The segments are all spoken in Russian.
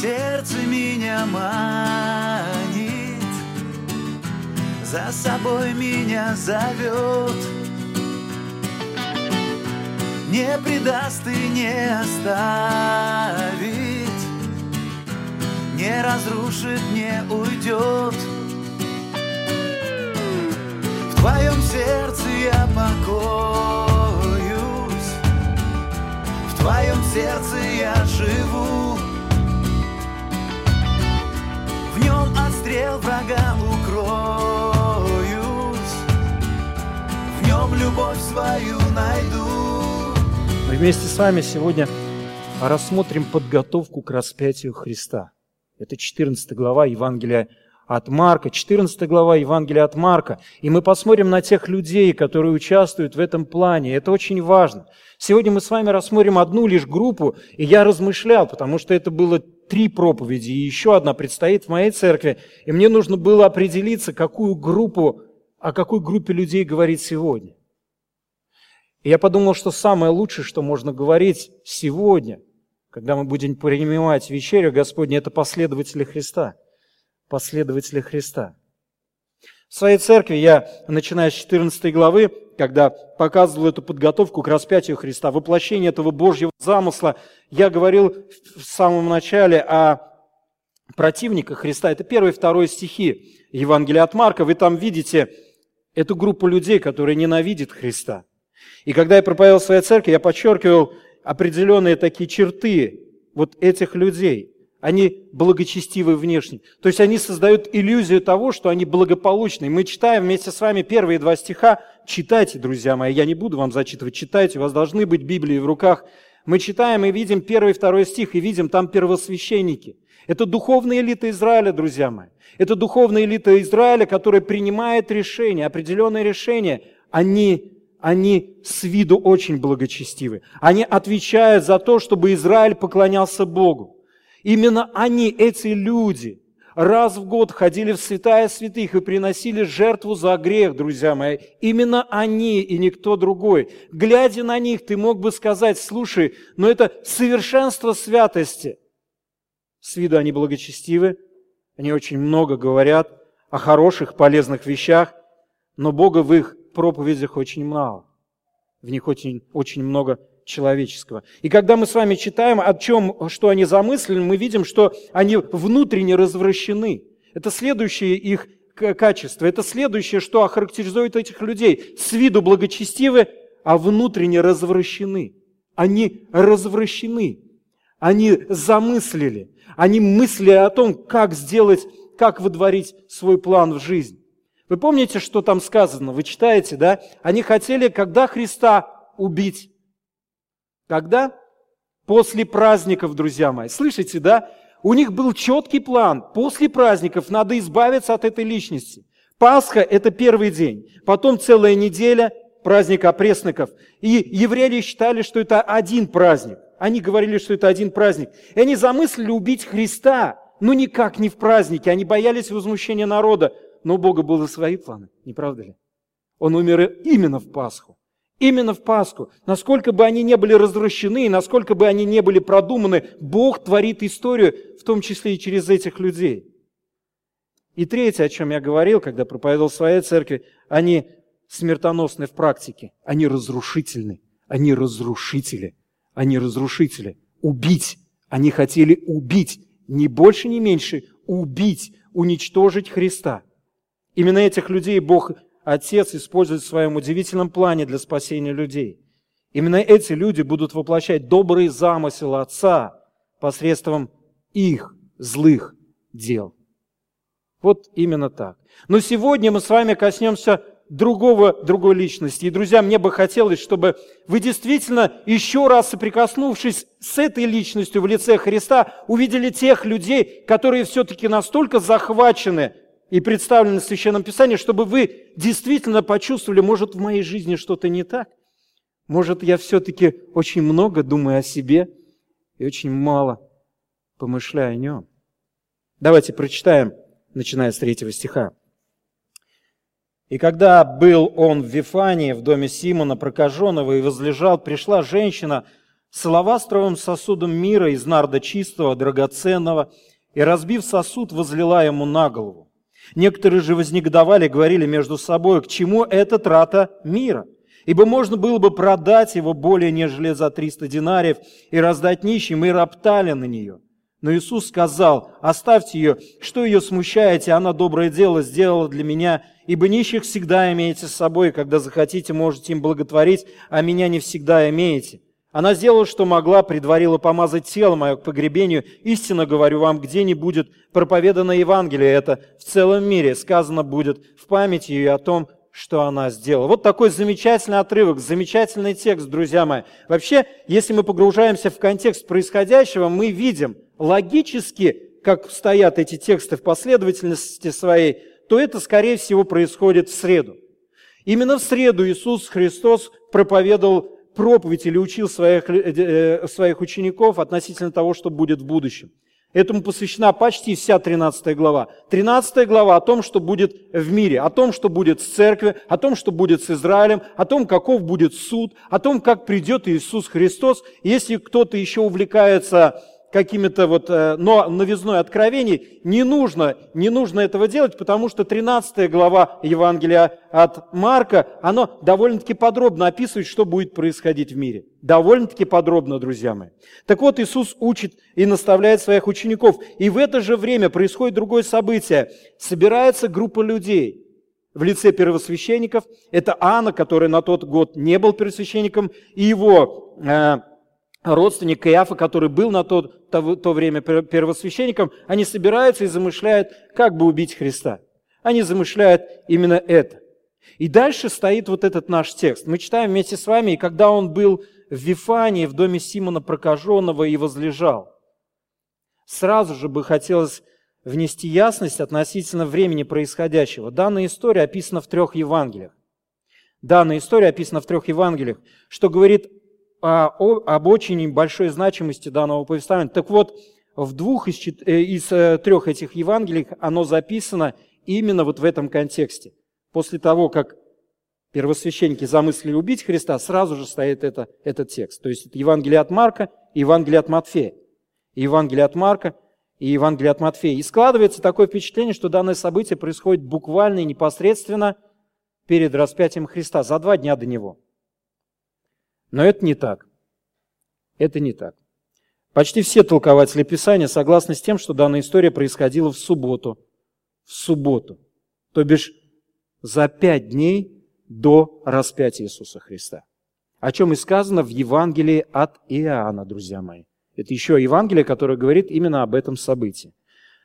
сердце меня манит, за собой меня зовет. Не предаст и не оставит, не разрушит, не уйдет. В твоем сердце я покоюсь, в твоем сердце я живу. В нем от врага укроюсь, в нем любовь свою найду. Мы вместе с вами сегодня рассмотрим подготовку к распятию Христа. Это 14 глава Евангелия от Марка, 14 глава Евангелия от Марка. И мы посмотрим на тех людей, которые участвуют в этом плане. Это очень важно. Сегодня мы с вами рассмотрим одну лишь группу, и я размышлял, потому что это было три проповеди, и еще одна предстоит в моей церкви, и мне нужно было определиться, какую группу, о какой группе людей говорить сегодня. И я подумал, что самое лучшее, что можно говорить сегодня, когда мы будем принимать вечерю Господня, это последователи Христа. Последователи Христа. В своей церкви я, начиная с 14 главы, когда показывал эту подготовку к распятию Христа, воплощение этого Божьего замысла, я говорил в самом начале о противниках Христа. Это первый и второй стихи Евангелия от Марка. Вы там видите эту группу людей, которые ненавидят Христа – и когда я проповедовал в своей церкви, я подчеркивал определенные такие черты вот этих людей. Они благочестивы внешне. То есть они создают иллюзию того, что они благополучны. Мы читаем вместе с вами первые два стиха. Читайте, друзья мои, я не буду вам зачитывать. Читайте, у вас должны быть Библии в руках. Мы читаем и видим первый и второй стих, и видим там первосвященники. Это духовная элита Израиля, друзья мои. Это духовная элита Израиля, которая принимает решения, определенные решения. Они они с виду очень благочестивы. Они отвечают за то, чтобы Израиль поклонялся Богу. Именно они, эти люди, раз в год ходили в святая святых и приносили жертву за грех, друзья мои. Именно они и никто другой. Глядя на них, ты мог бы сказать, слушай, но это совершенство святости. С виду они благочестивы, они очень много говорят о хороших, полезных вещах, но Бога в их проповедях очень мало. В них очень, очень много человеческого. И когда мы с вами читаем, о чем, что они замыслили, мы видим, что они внутренне развращены. Это следующее их качество. Это следующее, что охарактеризует этих людей. С виду благочестивы, а внутренне развращены. Они развращены. Они замыслили. Они мыслили о том, как сделать, как выдворить свой план в жизнь. Вы помните, что там сказано? Вы читаете, да? Они хотели, когда Христа убить. Когда? После праздников, друзья мои. Слышите, да? У них был четкий план. После праздников надо избавиться от этой личности. Пасха – это первый день. Потом целая неделя, праздник опресноков. И евреи считали, что это один праздник. Они говорили, что это один праздник. И они замыслили убить Христа, но никак не в празднике. Они боялись возмущения народа но у Бога были свои планы, не правда ли? Он умер именно в Пасху. Именно в Пасху. Насколько бы они не были развращены, насколько бы они не были продуманы, Бог творит историю, в том числе и через этих людей. И третье, о чем я говорил, когда проповедовал в своей церкви, они смертоносны в практике, они разрушительны, они разрушители, они разрушители. Убить, они хотели убить, не больше, не меньше, убить, уничтожить Христа. Именно этих людей Бог Отец использует в своем удивительном плане для спасения людей. Именно эти люди будут воплощать добрый замысел Отца посредством их злых дел. Вот именно так. Но сегодня мы с вами коснемся другого, другой личности. И, друзья, мне бы хотелось, чтобы вы действительно, еще раз соприкоснувшись с этой личностью в лице Христа, увидели тех людей, которые все-таки настолько захвачены и представлены в Священном Писании, чтобы вы действительно почувствовали, может, в моей жизни что-то не так. Может, я все-таки очень много думаю о себе и очень мало помышляю о нем. Давайте прочитаем, начиная с третьего стиха. «И когда был он в Вифании, в доме Симона прокаженного, и возлежал, пришла женщина, Слова строим сосудом мира из нарда чистого, драгоценного, и, разбив сосуд, возлила ему на голову. Некоторые же вознегодовали, говорили между собой, к чему эта трата мира? Ибо можно было бы продать его более, нежели за 300 динариев, и раздать нищим, и роптали на нее. Но Иисус сказал, оставьте ее, что ее смущаете, она доброе дело сделала для меня, ибо нищих всегда имеете с собой, когда захотите, можете им благотворить, а меня не всегда имеете. Она сделала, что могла, предварила помазать тело мое к погребению. Истинно говорю вам, где не будет проповедано Евангелие это в целом мире, сказано будет в памяти ее о том, что она сделала. Вот такой замечательный отрывок, замечательный текст, друзья мои. Вообще, если мы погружаемся в контекст происходящего, мы видим логически, как стоят эти тексты в последовательности своей, то это, скорее всего, происходит в среду. Именно в среду Иисус Христос проповедовал проповедь или учил своих, э, э, своих учеников относительно того, что будет в будущем. Этому посвящена почти вся 13 глава. 13 глава о том, что будет в мире, о том, что будет с церковью, о том, что будет с Израилем, о том, каков будет суд, о том, как придет Иисус Христос. Если кто-то еще увлекается какими-то вот э, но новизной откровений, не нужно, не нужно этого делать, потому что 13 глава Евангелия от Марка, оно довольно-таки подробно описывает, что будет происходить в мире. Довольно-таки подробно, друзья мои. Так вот, Иисус учит и наставляет своих учеников. И в это же время происходит другое событие. Собирается группа людей – в лице первосвященников. Это Анна, который на тот год не был первосвященником, и его э, родственник Каиафа, который был на то, то, то время первосвященником, они собираются и замышляют, как бы убить Христа. Они замышляют именно это. И дальше стоит вот этот наш текст. Мы читаем вместе с вами, и когда он был в Вифании, в доме Симона Прокаженного и возлежал. Сразу же бы хотелось внести ясность относительно времени происходящего. Данная история описана в трех Евангелиях. Данная история описана в трех Евангелиях, что говорит об очень большой значимости данного повествования. Так вот, в двух из, э, из э, трех этих Евангелий оно записано именно вот в этом контексте. После того, как первосвященники замыслили убить Христа, сразу же стоит это, этот текст. То есть это Евангелие от Марка и Евангелие от Матфея. И Евангелие от Марка и Евангелие от Матфея. И складывается такое впечатление, что данное событие происходит буквально и непосредственно перед распятием Христа, за два дня до него. Но это не так. Это не так. Почти все толкователи Писания согласны с тем, что данная история происходила в субботу. В субботу. То бишь за пять дней до распятия Иисуса Христа. О чем и сказано в Евангелии от Иоанна, друзья мои. Это еще Евангелие, которое говорит именно об этом событии.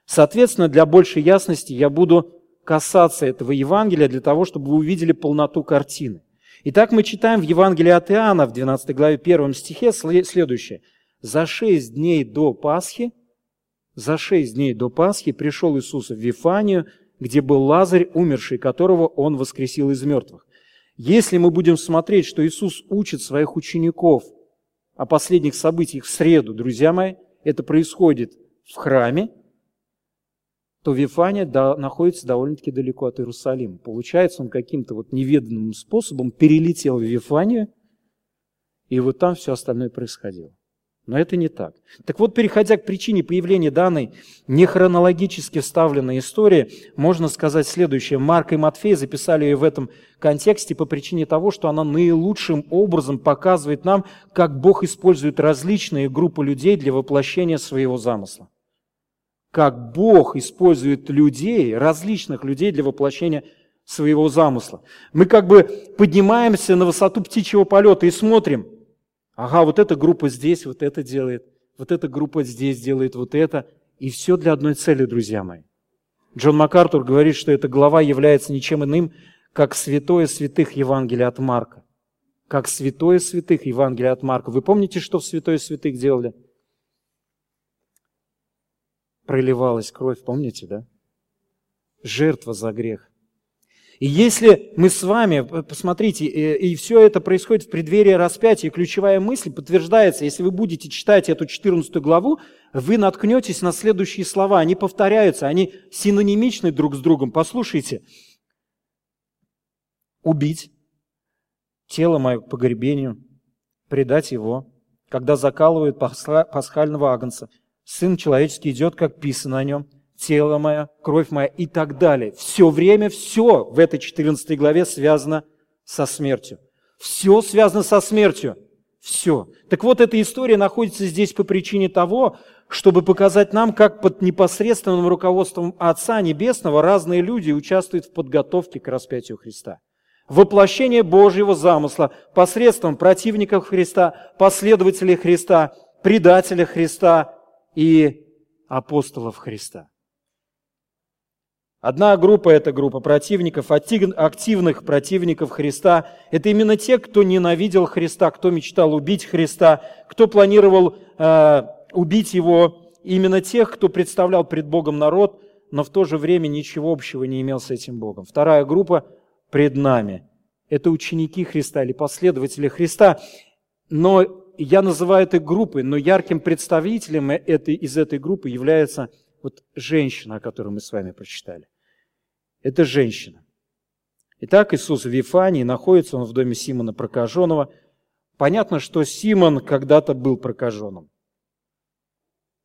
Соответственно, для большей ясности я буду касаться этого Евангелия для того, чтобы вы увидели полноту картины. Итак, мы читаем в Евангелии от Иоанна в 12 главе 1 стихе следующее. «За шесть дней до Пасхи, за шесть дней до Пасхи пришел Иисус в Вифанию, где был Лазарь, умерший, которого Он воскресил из мертвых». Если мы будем смотреть, что Иисус учит своих учеников о последних событиях в среду, друзья мои, это происходит в храме, то Вифания да, находится довольно-таки далеко от Иерусалима. Получается, он каким-то вот неведанным способом перелетел в Вифанию, и вот там все остальное происходило. Но это не так. Так вот, переходя к причине появления данной нехронологически вставленной истории, можно сказать следующее. Марк и Матфей записали ее в этом контексте по причине того, что она наилучшим образом показывает нам, как Бог использует различные группы людей для воплощения своего замысла как Бог использует людей, различных людей для воплощения своего замысла. Мы как бы поднимаемся на высоту птичьего полета и смотрим, ага, вот эта группа здесь вот это делает, вот эта группа здесь делает вот это, и все для одной цели, друзья мои. Джон МакАртур говорит, что эта глава является ничем иным, как святое святых Евангелия от Марка. Как святое святых Евангелия от Марка. Вы помните, что в святое святых делали? Проливалась кровь, помните, да? Жертва за грех. И если мы с вами, посмотрите, и, и все это происходит в преддверии распятия, ключевая мысль подтверждается, если вы будете читать эту 14 главу, вы наткнетесь на следующие слова. Они повторяются, они синонимичны друг с другом. Послушайте. Убить тело мое к погребению, предать его, когда закалывают пасхального агнца. Сын человеческий идет, как писано о нем, тело мое, кровь моя и так далее. Все время, все в этой 14 главе связано со смертью. Все связано со смертью. Все. Так вот, эта история находится здесь по причине того, чтобы показать нам, как под непосредственным руководством Отца Небесного разные люди участвуют в подготовке к распятию Христа. Воплощение Божьего замысла посредством противников Христа, последователей Христа, предателя Христа и апостолов Христа. Одна группа – это группа противников, активных противников Христа. Это именно те, кто ненавидел Христа, кто мечтал убить Христа, кто планировал э, убить Его. Именно тех, кто представлял пред Богом народ, но в то же время ничего общего не имел с этим Богом. Вторая группа – пред нами. Это ученики Христа или последователи Христа. Но я называю это группой, но ярким представителем этой, из этой группы является вот женщина, о которой мы с вами прочитали. Это женщина. Итак, Иисус в Вифании, находится он в доме Симона прокаженного. Понятно, что Симон когда-то был прокаженным.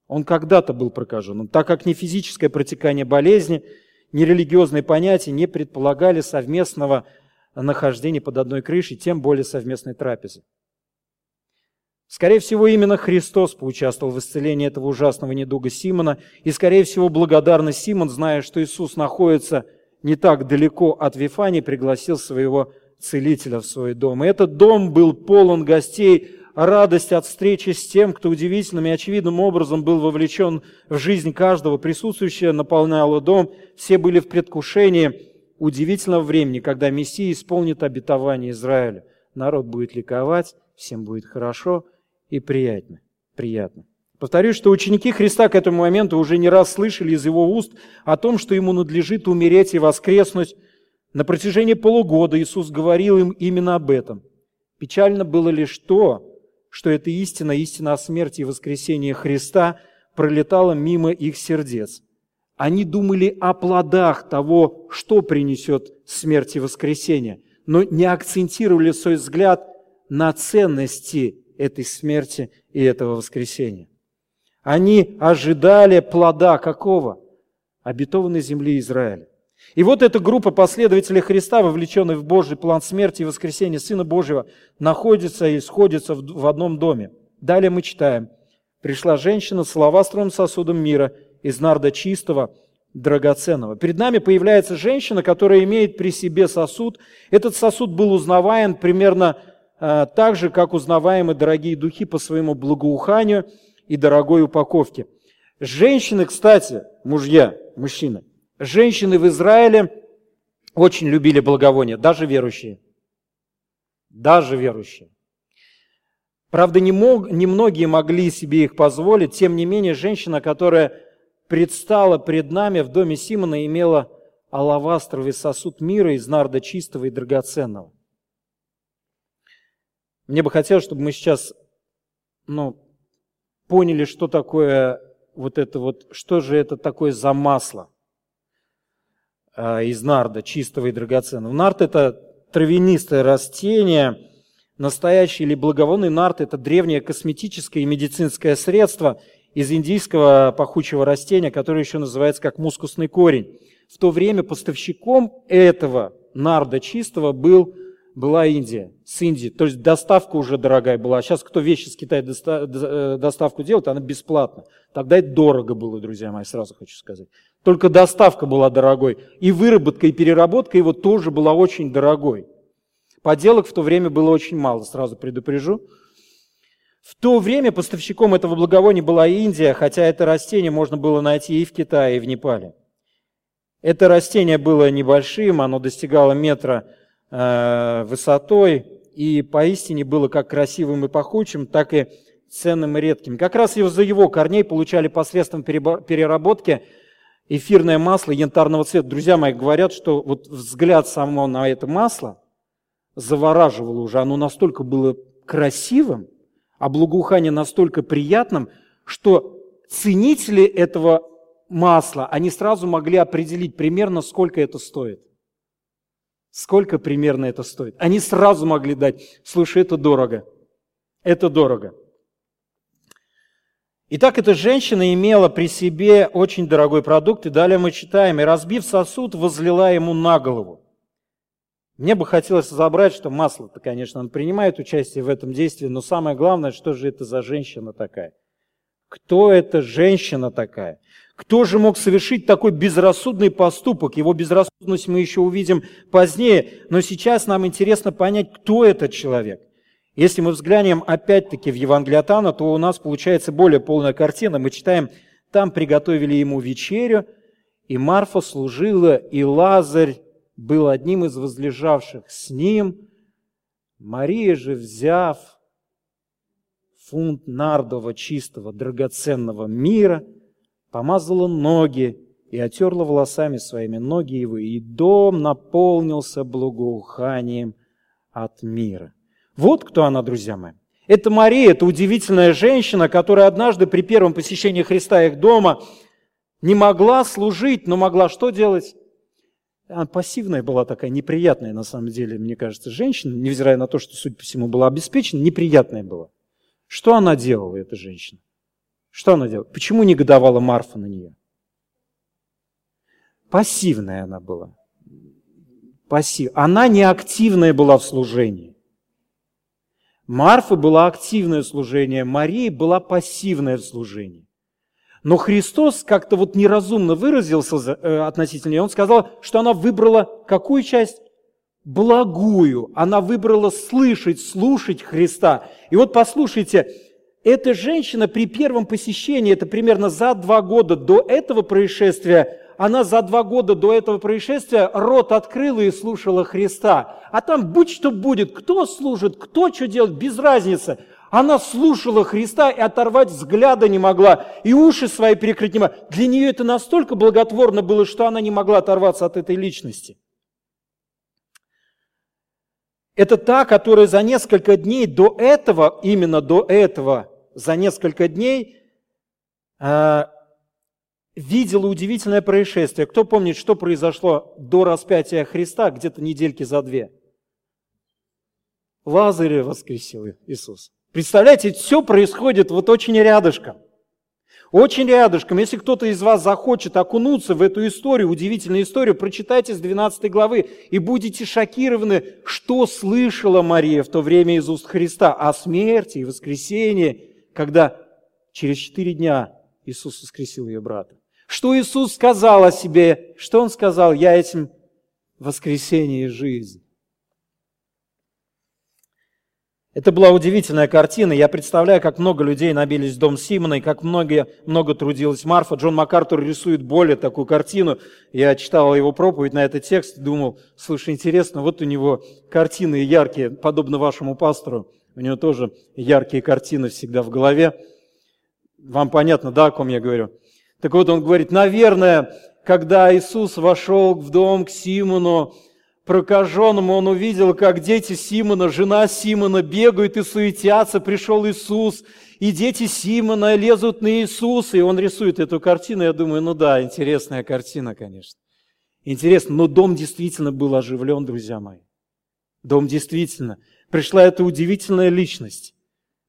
Он когда-то был прокаженным, так как ни физическое протекание болезни, ни религиозные понятия не предполагали совместного нахождения под одной крышей, тем более совместной трапезы. Скорее всего, именно Христос поучаствовал в исцелении этого ужасного недуга Симона, и, скорее всего, благодарный Симон, зная, что Иисус находится не так далеко от Вифании, пригласил своего целителя в свой дом. И этот дом был полон гостей, радость от встречи с тем, кто удивительным и очевидным образом был вовлечен в жизнь каждого присутствующего, наполнял дом. Все были в предвкушении удивительного времени, когда Мессия исполнит обетование Израиля. Народ будет ликовать, всем будет хорошо – и приятно. приятно. Повторюсь, что ученики Христа к этому моменту уже не раз слышали из его уст о том, что ему надлежит умереть и воскреснуть. На протяжении полугода Иисус говорил им именно об этом. Печально было лишь то, что эта истина, истина о смерти и воскресении Христа пролетала мимо их сердец. Они думали о плодах того, что принесет смерть и воскресение, но не акцентировали свой взгляд на ценности этой смерти и этого воскресения. Они ожидали плода какого? Обетованной земли Израиля. И вот эта группа последователей Христа, вовлеченных в Божий план смерти и воскресения Сына Божьего, находится и сходится в одном доме. Далее мы читаем. «Пришла женщина с лавастровым сосудом мира из нарда чистого, драгоценного». Перед нами появляется женщина, которая имеет при себе сосуд. Этот сосуд был узнаваем примерно так же, как узнаваемы дорогие духи по своему благоуханию и дорогой упаковке. Женщины, кстати, мужья, мужчины, женщины в Израиле очень любили благовония, даже верующие. Даже верующие. Правда, не, мог, не многие могли себе их позволить, тем не менее, женщина, которая предстала пред нами в доме Симона, имела алавастровый сосуд мира из нарда чистого и драгоценного. Мне бы хотелось, чтобы мы сейчас ну, поняли, что такое вот это вот, что же это такое за масло э, из нарда, чистого и драгоценного. Нард – это травянистое растение, настоящий или благовонный нард – это древнее косметическое и медицинское средство из индийского пахучего растения, которое еще называется как мускусный корень. В то время поставщиком этого нарда чистого был была Индия, с Индии. То есть доставка уже дорогая была. Сейчас кто вещи с Китая э, доставку делает, она бесплатна. Тогда это дорого было, друзья мои, сразу хочу сказать. Только доставка была дорогой. И выработка, и переработка его тоже была очень дорогой. Поделок в то время было очень мало, сразу предупрежу. В то время поставщиком этого благовония была Индия, хотя это растение можно было найти и в Китае, и в Непале. Это растение было небольшим, оно достигало метра высотой, и поистине было как красивым и пахучим, так и ценным и редким. Как раз из-за его корней получали посредством переработки эфирное масло янтарного цвета. Друзья мои говорят, что вот взгляд само на это масло завораживало уже. Оно настолько было красивым, а благоухание настолько приятным, что ценители этого масла, они сразу могли определить примерно, сколько это стоит. Сколько примерно это стоит? Они сразу могли дать, слушай, это дорого, это дорого. Итак, эта женщина имела при себе очень дорогой продукт, и далее мы читаем, и разбив сосуд, возлила ему на голову. Мне бы хотелось разобрать, что масло-то, конечно, он принимает участие в этом действии, но самое главное, что же это за женщина такая? Кто эта женщина такая? Кто же мог совершить такой безрассудный поступок? Его безрассудность мы еще увидим позднее, но сейчас нам интересно понять, кто этот человек. Если мы взглянем опять-таки в Евангелие от Анна, то у нас получается более полная картина. Мы читаем, там приготовили ему вечерю, и Марфа служила, и Лазарь был одним из возлежавших с ним. Мария же, взяв фунт нардового чистого драгоценного мира, помазала ноги и отерла волосами своими ноги его, и дом наполнился благоуханием от мира. Вот кто она, друзья мои. Это Мария, это удивительная женщина, которая однажды при первом посещении Христа их дома не могла служить, но могла что делать? Она пассивная была такая, неприятная на самом деле, мне кажется, женщина, невзирая на то, что, судя по всему, была обеспечена, неприятная была. Что она делала, эта женщина? Что она делала? Почему негодовала Марфа на нее? Пассивная она была. Пассив. Она не активная была в служении. Марфа была активное служение, Мария была пассивное в служении. Но Христос как-то вот неразумно выразился э, относительно нее. Он сказал, что она выбрала какую часть? Благую. Она выбрала слышать, слушать Христа. И вот послушайте, эта женщина при первом посещении, это примерно за два года до этого происшествия, она за два года до этого происшествия рот открыла и слушала Христа. А там будь что будет, кто служит, кто что делает, без разницы. Она слушала Христа и оторвать взгляда не могла, и уши свои перекрыть не могла. Для нее это настолько благотворно было, что она не могла оторваться от этой личности. Это та, которая за несколько дней до этого, именно до этого, за несколько дней э, видела удивительное происшествие. Кто помнит, что произошло до распятия Христа, где-то недельки за две? Лазаря воскресил Иисус. Представляете, все происходит вот очень рядышком. Очень рядышком. Если кто-то из вас захочет окунуться в эту историю, удивительную историю, прочитайте с 12 главы и будете шокированы, что слышала Мария в то время из уст Христа о смерти и воскресении, когда через четыре дня Иисус воскресил ее брата. Что Иисус сказал о себе? Что Он сказал? Я этим воскресение и жизнь. Это была удивительная картина. Я представляю, как много людей набились в дом Симона, и как много, много трудилась Марфа. Джон МакАртур рисует более такую картину. Я читал его проповедь на этот текст и думал, слушай, интересно, вот у него картины яркие, подобно вашему пастору. У него тоже яркие картины всегда в голове. Вам понятно, да, о ком я говорю? Так вот, он говорит, наверное, когда Иисус вошел в дом к Симону, прокаженному, он увидел, как дети Симона, жена Симона бегают и суетятся, пришел Иисус, и дети Симона лезут на Иисуса, и он рисует эту картину, я думаю, ну да, интересная картина, конечно. Интересно, но дом действительно был оживлен, друзья мои. Дом действительно. Пришла эта удивительная личность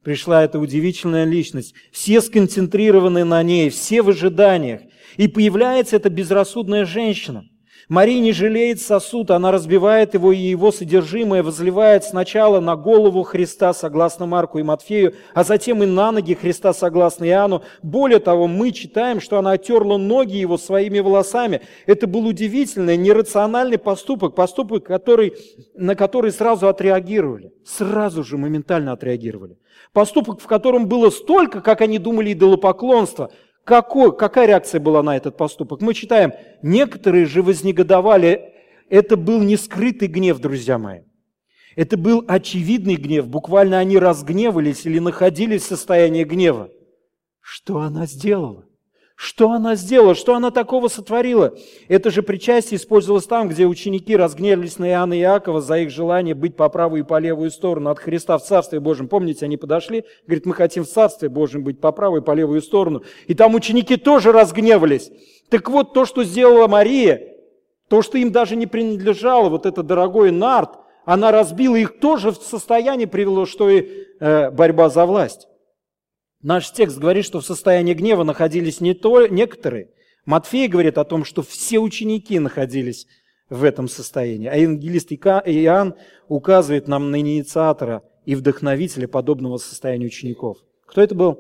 пришла эта удивительная личность. Все сконцентрированы на ней, все в ожиданиях. И появляется эта безрассудная женщина – Мария не жалеет сосуд, она разбивает его, и его содержимое возливает сначала на голову Христа, согласно Марку и Матфею, а затем и на ноги Христа, согласно Иоанну. Более того, мы читаем, что она отерла ноги его своими волосами. Это был удивительный, нерациональный поступок, поступок, который, на который сразу отреагировали. Сразу же моментально отреагировали. Поступок, в котором было столько, как они думали, идолопоклонства – какой, какая реакция была на этот поступок? Мы читаем, некоторые же вознегодовали. Это был не скрытый гнев, друзья мои. Это был очевидный гнев. Буквально они разгневались или находились в состоянии гнева. Что она сделала? Что она сделала? Что она такого сотворила? Это же причастие использовалось там, где ученики разгневались на Иоанна и Иакова за их желание быть по правую и по левую сторону от Христа в Царстве Божьем. Помните, они подошли, говорят, мы хотим в Царстве Божьем быть по правую и по левую сторону. И там ученики тоже разгневались. Так вот, то, что сделала Мария, то, что им даже не принадлежало, вот это дорогой нарт, она разбила их тоже в состояние привело, что и э, борьба за власть. Наш текст говорит, что в состоянии гнева находились не то некоторые. Матфей говорит о том, что все ученики находились в этом состоянии. А евангелист Иоанн указывает нам на инициатора и вдохновителя подобного состояния учеников. Кто это был?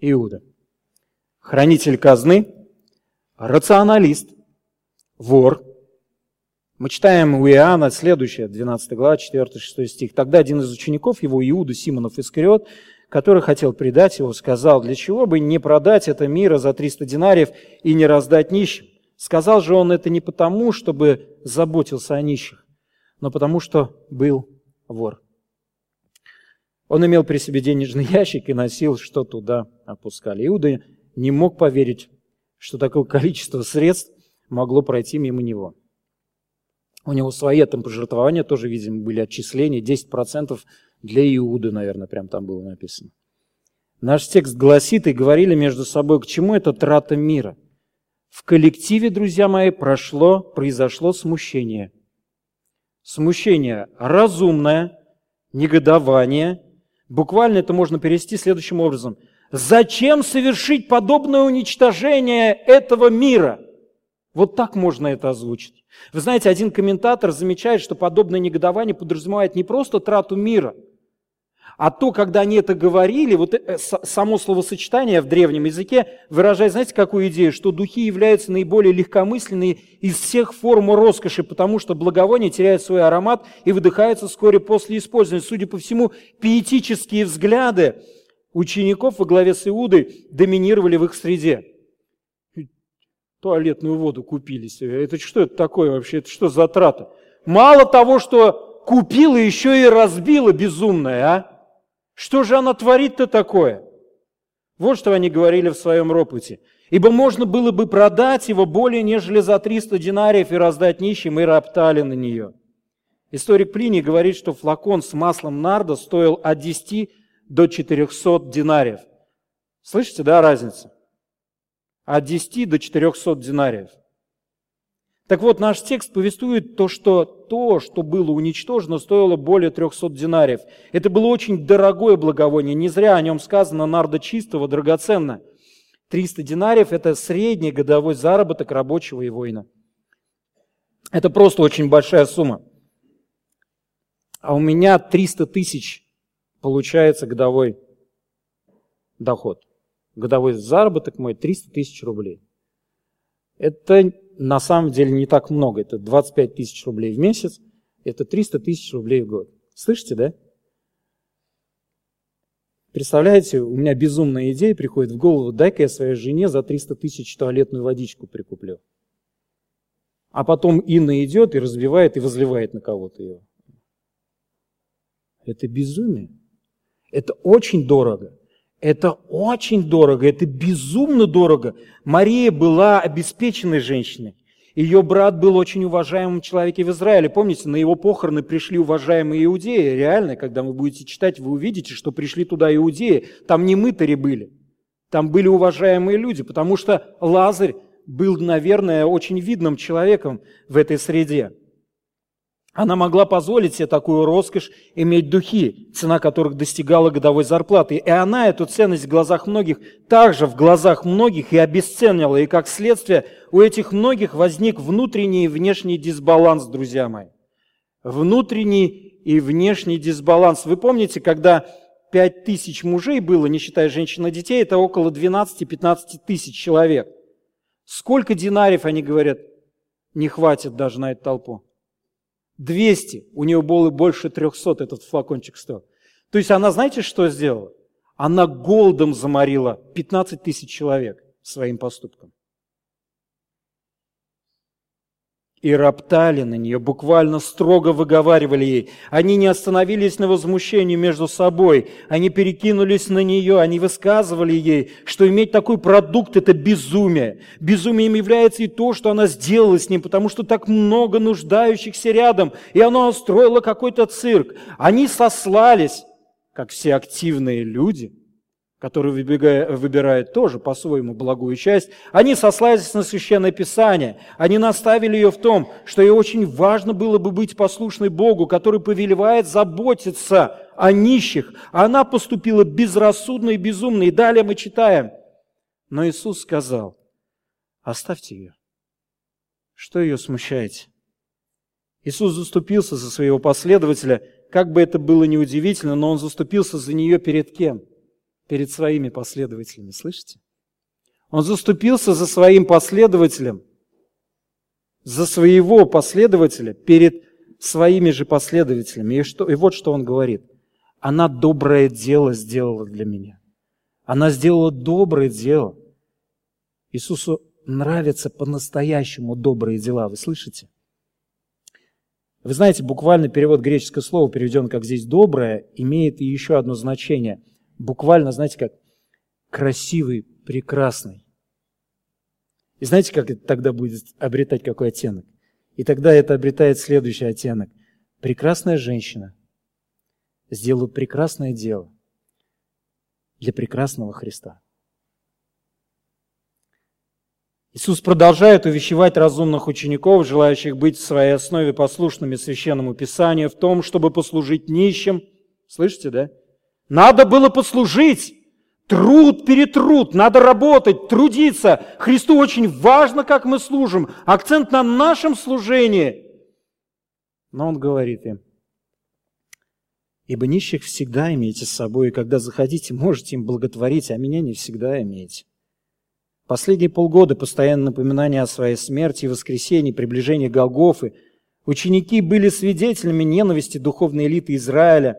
Иуда. Хранитель казны, рационалист, вор. Мы читаем у Иоанна следующее, 12 глава, 4-6 стих. Тогда один из учеников его, Иуда Симонов Искариот, который хотел предать его, сказал, для чего бы не продать это мира за 300 динариев и не раздать нищим? Сказал же он это не потому, чтобы заботился о нищих, но потому что был вор. Он имел при себе денежный ящик и носил, что туда опускали. Иуда не мог поверить, что такое количество средств могло пройти мимо него. У него свои там пожертвования тоже, видимо, были отчисления, 10% для Иуды, наверное, прям там было написано. Наш текст гласит, и говорили между собой, к чему это трата мира. В коллективе, друзья мои, прошло, произошло смущение. Смущение разумное, негодование. Буквально это можно перевести следующим образом. Зачем совершить подобное уничтожение этого мира? Вот так можно это озвучить. Вы знаете, один комментатор замечает, что подобное негодование подразумевает не просто трату мира – а то, когда они это говорили, вот э, само словосочетание в древнем языке выражает, знаете, какую идею? Что духи являются наиболее легкомысленные из всех форм роскоши, потому что благовоние теряет свой аромат и выдыхается вскоре после использования. Судя по всему, пиетические взгляды учеников во главе с Иудой доминировали в их среде. Туалетную воду купили себе. Это что это такое вообще? Это что за трата? Мало того, что купила, еще и разбила безумная, а? Что же она творит-то такое? Вот что они говорили в своем ропоте. Ибо можно было бы продать его более нежели за 300 динариев и раздать нищим, и роптали на нее. Историк Плиний говорит, что флакон с маслом нарда стоил от 10 до 400 динариев. Слышите, да, разница? От 10 до 400 динариев – так вот, наш текст повествует то, что то, что было уничтожено, стоило более 300 динариев. Это было очень дорогое благовоние. Не зря о нем сказано «нардо чистого, драгоценно». 300 динариев – это средний годовой заработок рабочего и воина. Это просто очень большая сумма. А у меня 300 тысяч получается годовой доход. Годовой заработок мой 300 тысяч рублей. Это на самом деле не так много. Это 25 тысяч рублей в месяц, это 300 тысяч рублей в год. Слышите, да? Представляете, у меня безумная идея приходит в голову, дай-ка я своей жене за 300 тысяч туалетную водичку прикуплю. А потом Инна идет и разбивает и возливает на кого-то ее. Это безумие. Это очень дорого. Это очень дорого, это безумно дорого. Мария была обеспеченной женщиной. Ее брат был очень уважаемым человеком в Израиле. Помните, на его похороны пришли уважаемые иудеи. Реально, когда вы будете читать, вы увидите, что пришли туда иудеи. Там не мытари были. Там были уважаемые люди, потому что Лазарь был, наверное, очень видным человеком в этой среде. Она могла позволить себе такую роскошь иметь духи, цена которых достигала годовой зарплаты. И она эту ценность в глазах многих, также в глазах многих и обесценила. И как следствие у этих многих возник внутренний и внешний дисбаланс, друзья мои. Внутренний и внешний дисбаланс. Вы помните, когда пять тысяч мужей было, не считая женщин и детей, это около 12-15 тысяч человек. Сколько динариев, они говорят, не хватит даже на эту толпу? 200, у нее было больше 300 этот флакончик стоил. То есть она, знаете, что сделала? Она голодом заморила 15 тысяч человек своим поступком. И роптали на нее, буквально строго выговаривали ей. Они не остановились на возмущении между собой, они перекинулись на нее, они высказывали ей, что иметь такой продукт – это безумие. Безумием является и то, что она сделала с ним, потому что так много нуждающихся рядом, и она устроила какой-то цирк. Они сослались, как все активные люди – который выбирает тоже по-своему благую часть, они сослались на Священное Писание. Они наставили ее в том, что ей очень важно было бы быть послушной Богу, который повелевает заботиться о нищих. Она поступила безрассудно и безумно. И далее мы читаем. Но Иисус сказал, оставьте ее. Что ее смущаете? Иисус заступился за своего последователя, как бы это было неудивительно, но Он заступился за нее перед кем? Перед своими последователями, слышите? Он заступился за своим последователем, за своего последователя перед своими же последователями. И, что, и вот что он говорит. Она доброе дело сделала для меня. Она сделала доброе дело. Иисусу нравятся по-настоящему добрые дела. Вы слышите? Вы знаете, буквально перевод греческого слова, переведен как здесь «доброе», имеет еще одно значение. Буквально, знаете, как красивый, прекрасный. И знаете, как это тогда будет обретать какой оттенок? И тогда это обретает следующий оттенок. Прекрасная женщина сделала прекрасное дело для прекрасного Христа. Иисус продолжает увещевать разумных учеников, желающих быть в своей основе послушными Священному Писанию, в том, чтобы послужить нищим. Слышите, да? Надо было послужить. Труд перетруд, надо работать, трудиться. Христу очень важно, как мы служим. Акцент на нашем служении. Но Он говорит им, «Ибо нищих всегда имеете с собой, и когда заходите, можете им благотворить, а меня не всегда имеете». Последние полгода постоянно напоминания о своей смерти и воскресении, приближении Голгофы. Ученики были свидетелями ненависти духовной элиты Израиля.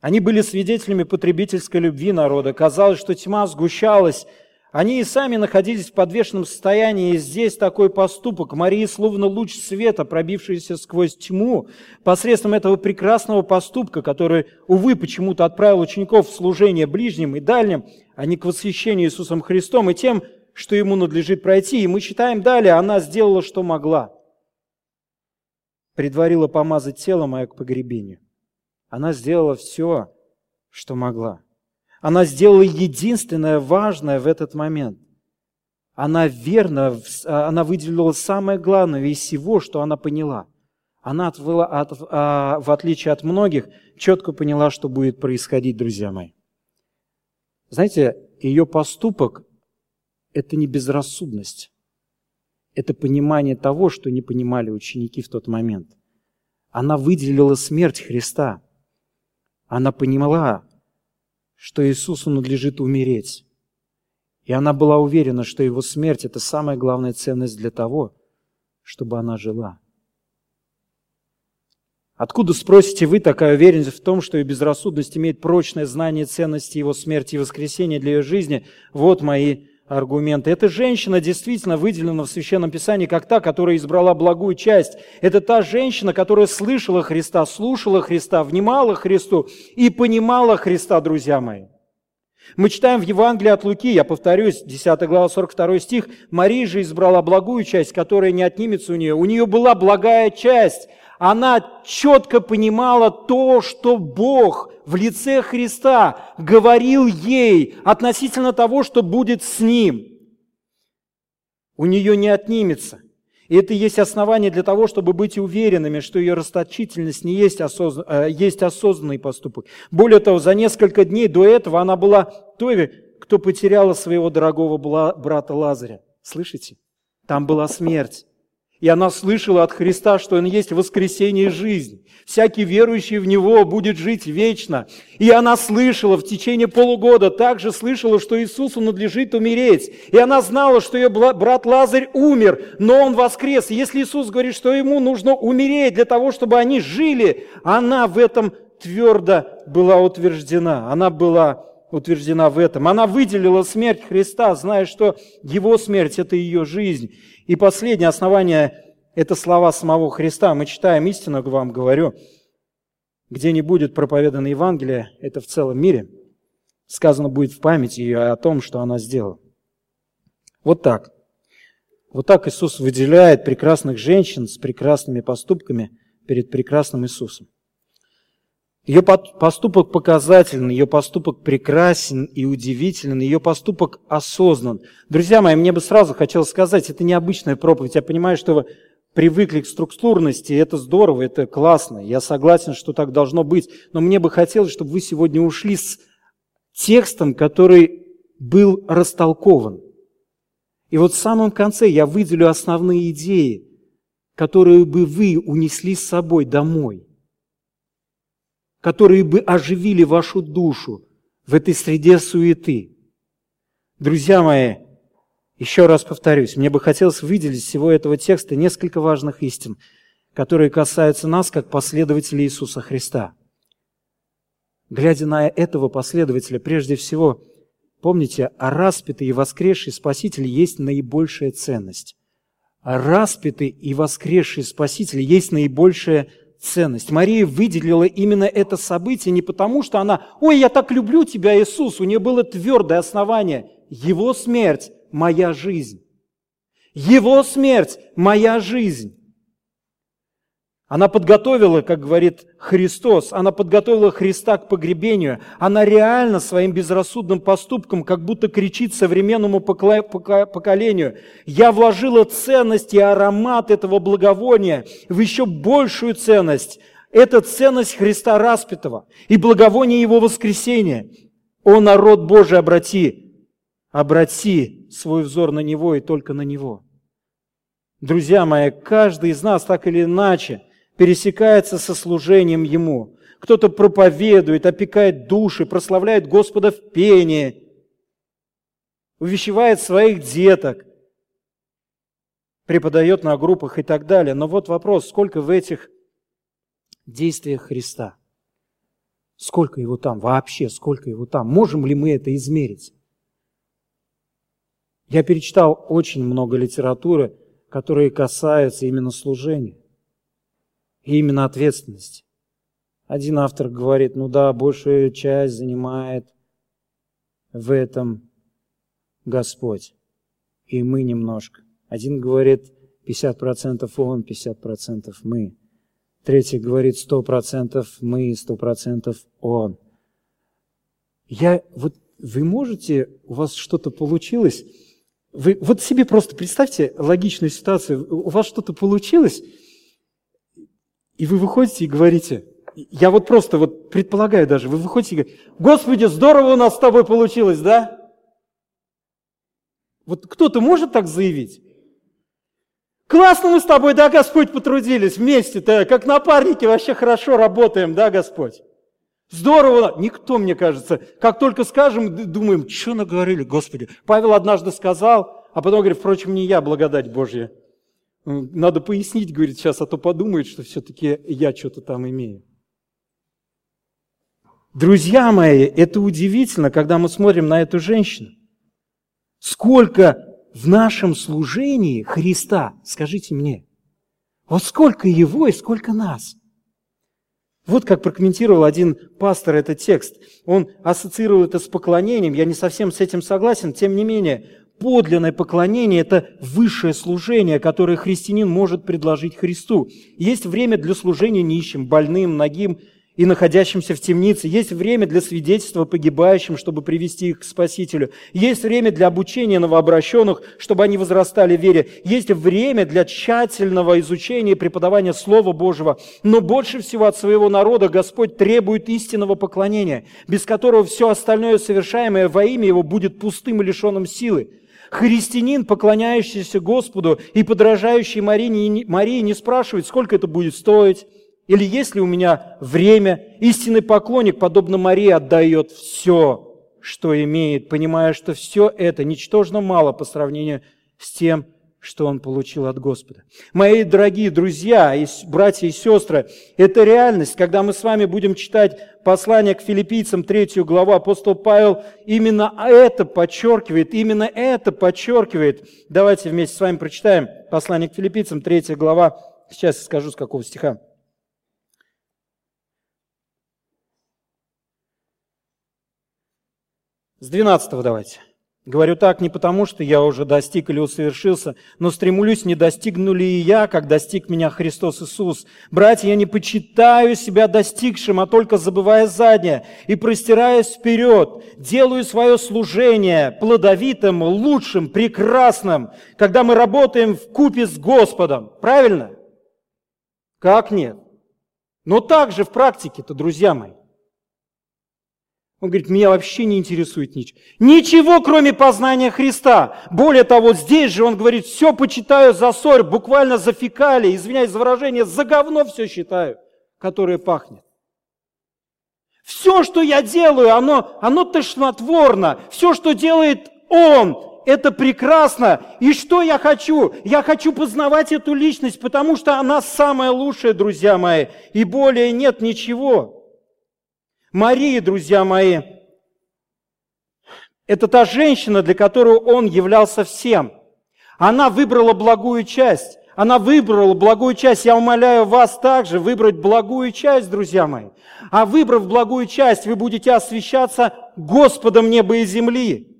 Они были свидетелями потребительской любви народа. Казалось, что тьма сгущалась. Они и сами находились в подвешенном состоянии, и здесь такой поступок Марии словно луч света, пробившийся сквозь тьму, посредством этого прекрасного поступка, который, увы, почему-то отправил учеников в служение ближним и дальним, а не к восхищению Иисусом Христом и тем, что ему надлежит пройти. И мы читаем далее, она сделала, что могла. Предварила помазать тело мое к погребению. Она сделала все, что могла. Она сделала единственное важное в этот момент. Она верно, она выделила самое главное из всего, что она поняла. Она, отвела, от, а, в отличие от многих, четко поняла, что будет происходить, друзья мои. Знаете, ее поступок это не безрассудность. Это понимание того, что не понимали ученики в тот момент. Она выделила смерть Христа. Она поняла, что Иисусу надлежит умереть. И она была уверена, что его смерть – это самая главная ценность для того, чтобы она жила. Откуда, спросите вы, такая уверенность в том, что и безрассудность имеет прочное знание ценности его смерти и воскресения для ее жизни? Вот мои аргументы. Эта женщина действительно выделена в Священном Писании как та, которая избрала благую часть. Это та женщина, которая слышала Христа, слушала Христа, внимала Христу и понимала Христа, друзья мои. Мы читаем в Евангелии от Луки, я повторюсь, 10 глава, 42 стих, Мария же избрала благую часть, которая не отнимется у нее. У нее была благая часть, она четко понимала то, что Бог в лице Христа говорил ей относительно того, что будет с ним. У нее не отнимется. И это есть основание для того, чтобы быть уверенными, что ее расточительность не есть, осозн... Э, есть осознанный поступок. Более того, за несколько дней до этого она была той, кто потеряла своего дорогого брата Лазаря. Слышите? Там была смерть. И она слышала от Христа, что Он есть воскресение и жизнь. Всякий верующий в Него будет жить вечно. И она слышала в течение полугода, также слышала, что Иисусу надлежит умереть. И она знала, что ее брат Лазарь умер, но он воскрес. И если Иисус говорит, что ему нужно умереть для того, чтобы они жили, она в этом твердо была утверждена. Она была утверждена в этом. Она выделила смерть Христа, зная, что Его смерть – это ее жизнь. И последнее основание – это слова самого Христа. Мы читаем истину, вам говорю, где не будет проповедано Евангелие, это в целом мире, сказано будет в памяти ее о том, что она сделала. Вот так. Вот так Иисус выделяет прекрасных женщин с прекрасными поступками перед прекрасным Иисусом. Ее поступок показательный, ее поступок прекрасен и удивителен, ее поступок осознан. Друзья мои, мне бы сразу хотелось сказать, это необычная проповедь. Я понимаю, что вы привыкли к структурности, это здорово, это классно, я согласен, что так должно быть, но мне бы хотелось, чтобы вы сегодня ушли с текстом, который был растолкован. И вот в самом конце я выделю основные идеи, которые бы вы унесли с собой домой, которые бы оживили вашу душу в этой среде суеты. Друзья мои, еще раз повторюсь, мне бы хотелось выделить из всего этого текста несколько важных истин, которые касаются нас как последователей Иисуса Христа. Глядя на этого последователя, прежде всего, помните, а распятый и воскресший Спаситель есть наибольшая ценность. А распятый и воскресший Спаситель есть наибольшая ценность. Мария выделила именно это событие не потому, что она, ой, я так люблю тебя, Иисус, у нее было твердое основание. Его смерть – моя жизнь. Его смерть – моя жизнь. Она подготовила, как говорит Христос, она подготовила Христа к погребению. Она реально своим безрассудным поступком как будто кричит современному поколению. Я вложила ценность и аромат этого благовония в еще большую ценность. Это ценность Христа распятого и благовоние Его воскресения. О, народ Божий, обрати, обрати свой взор на Него и только на Него. Друзья мои, каждый из нас так или иначе – пересекается со служением Ему. Кто-то проповедует, опекает души, прославляет Господа в пении, увещевает своих деток, преподает на группах и так далее. Но вот вопрос, сколько в этих действиях Христа? Сколько его там вообще, сколько его там? Можем ли мы это измерить? Я перечитал очень много литературы, которые касаются именно служения и именно ответственность. Один автор говорит, ну да, большую часть занимает в этом Господь, и мы немножко. Один говорит, 50% он, 50% мы. Третий говорит, 100% мы, 100% он. Я, вот вы можете, у вас что-то получилось, вы вот себе просто представьте логичную ситуацию, у вас что-то получилось, и вы выходите и говорите, я вот просто вот предполагаю даже, вы выходите и говорите, Господи, здорово у нас с тобой получилось, да? Вот кто-то может так заявить? Классно мы с тобой, да, Господь, потрудились вместе-то, как напарники вообще хорошо работаем, да, Господь? Здорово. Никто, мне кажется, как только скажем, думаем, что наговорили, Господи. Павел однажды сказал, а потом говорит, впрочем, не я, благодать Божья. Надо пояснить, говорит, сейчас, а то подумает, что все-таки я что-то там имею. Друзья мои, это удивительно, когда мы смотрим на эту женщину. Сколько в нашем служении Христа, скажите мне, вот сколько Его и сколько нас. Вот как прокомментировал один пастор этот текст. Он ассоциировал это с поклонением. Я не совсем с этим согласен. Тем не менее, подлинное поклонение – это высшее служение, которое христианин может предложить Христу. Есть время для служения нищим, больным, ногим и находящимся в темнице. Есть время для свидетельства погибающим, чтобы привести их к Спасителю. Есть время для обучения новообращенных, чтобы они возрастали в вере. Есть время для тщательного изучения и преподавания Слова Божьего. Но больше всего от своего народа Господь требует истинного поклонения, без которого все остальное совершаемое во имя Его будет пустым и лишенным силы. Христианин, поклоняющийся Господу и подражающий Марии, Марии, не спрашивает, сколько это будет стоить, или есть ли у меня время. Истинный поклонник, подобно Марии, отдает все, что имеет, понимая, что все это ничтожно мало по сравнению с тем, что он получил от Господа. Мои дорогие друзья, и братья и сестры, это реальность. Когда мы с вами будем читать послание к филиппийцам, третью главу, апостол Павел именно это подчеркивает, именно это подчеркивает. Давайте вместе с вами прочитаем послание к филиппийцам, третья глава. Сейчас я скажу, с какого стиха. С 12 давайте. Говорю так не потому, что я уже достиг или усовершился, но стремлюсь, не достигну ли и я, как достиг меня Христос Иисус. Братья, я не почитаю себя достигшим, а только забывая заднее и простираясь вперед, делаю свое служение плодовитым, лучшим, прекрасным, когда мы работаем в купе с Господом. Правильно? Как нет? Но также в практике-то, друзья мои. Он говорит, меня вообще не интересует ничего. Ничего, кроме познания Христа. Более того, здесь же он говорит, все почитаю за ссор, буквально за фекалии, извиняюсь за выражение, за говно все считаю, которое пахнет. Все, что я делаю, оно, оно тошнотворно. Все, что делает он, это прекрасно. И что я хочу? Я хочу познавать эту личность, потому что она самая лучшая, друзья мои. И более нет ничего. Мария, друзья мои, это та женщина, для которой он являлся всем. Она выбрала благую часть. Она выбрала благую часть. Я умоляю вас также выбрать благую часть, друзья мои. А выбрав благую часть, вы будете освящаться Господом неба и земли.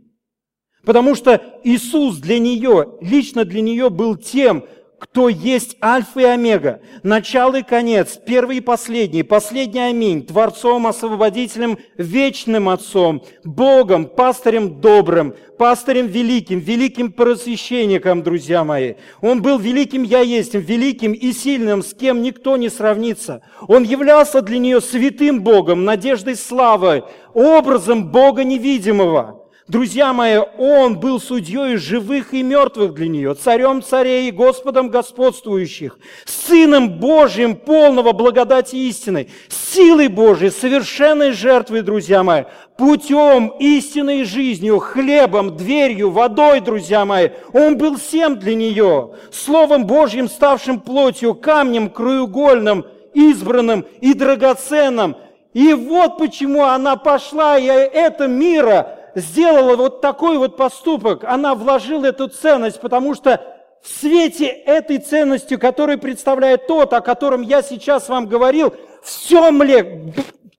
Потому что Иисус для нее, лично для нее был тем, кто есть Альфа и Омега, начало и конец, первый и последний, последний аминь, Творцом, Освободителем, Вечным Отцом, Богом, Пастырем добрым, Пастырем великим, великим просвященником, друзья мои. Он был великим Я есть, великим и сильным, с кем никто не сравнится. Он являлся для нее святым Богом, надеждой славы, образом Бога невидимого – Друзья мои, Он был судьей живых и мертвых для нее, царем царей и Господом господствующих, Сыном Божьим полного благодати истины, силой Божией, совершенной жертвой, друзья мои, путем, истинной жизнью, хлебом, дверью, водой, друзья мои. Он был всем для нее, Словом Божьим, ставшим плотью, камнем краеугольным, избранным и драгоценным. И вот почему она пошла, и это мира сделала вот такой вот поступок, она вложила эту ценность, потому что в свете этой ценности, которую представляет тот, о котором я сейчас вам говорил, все мле,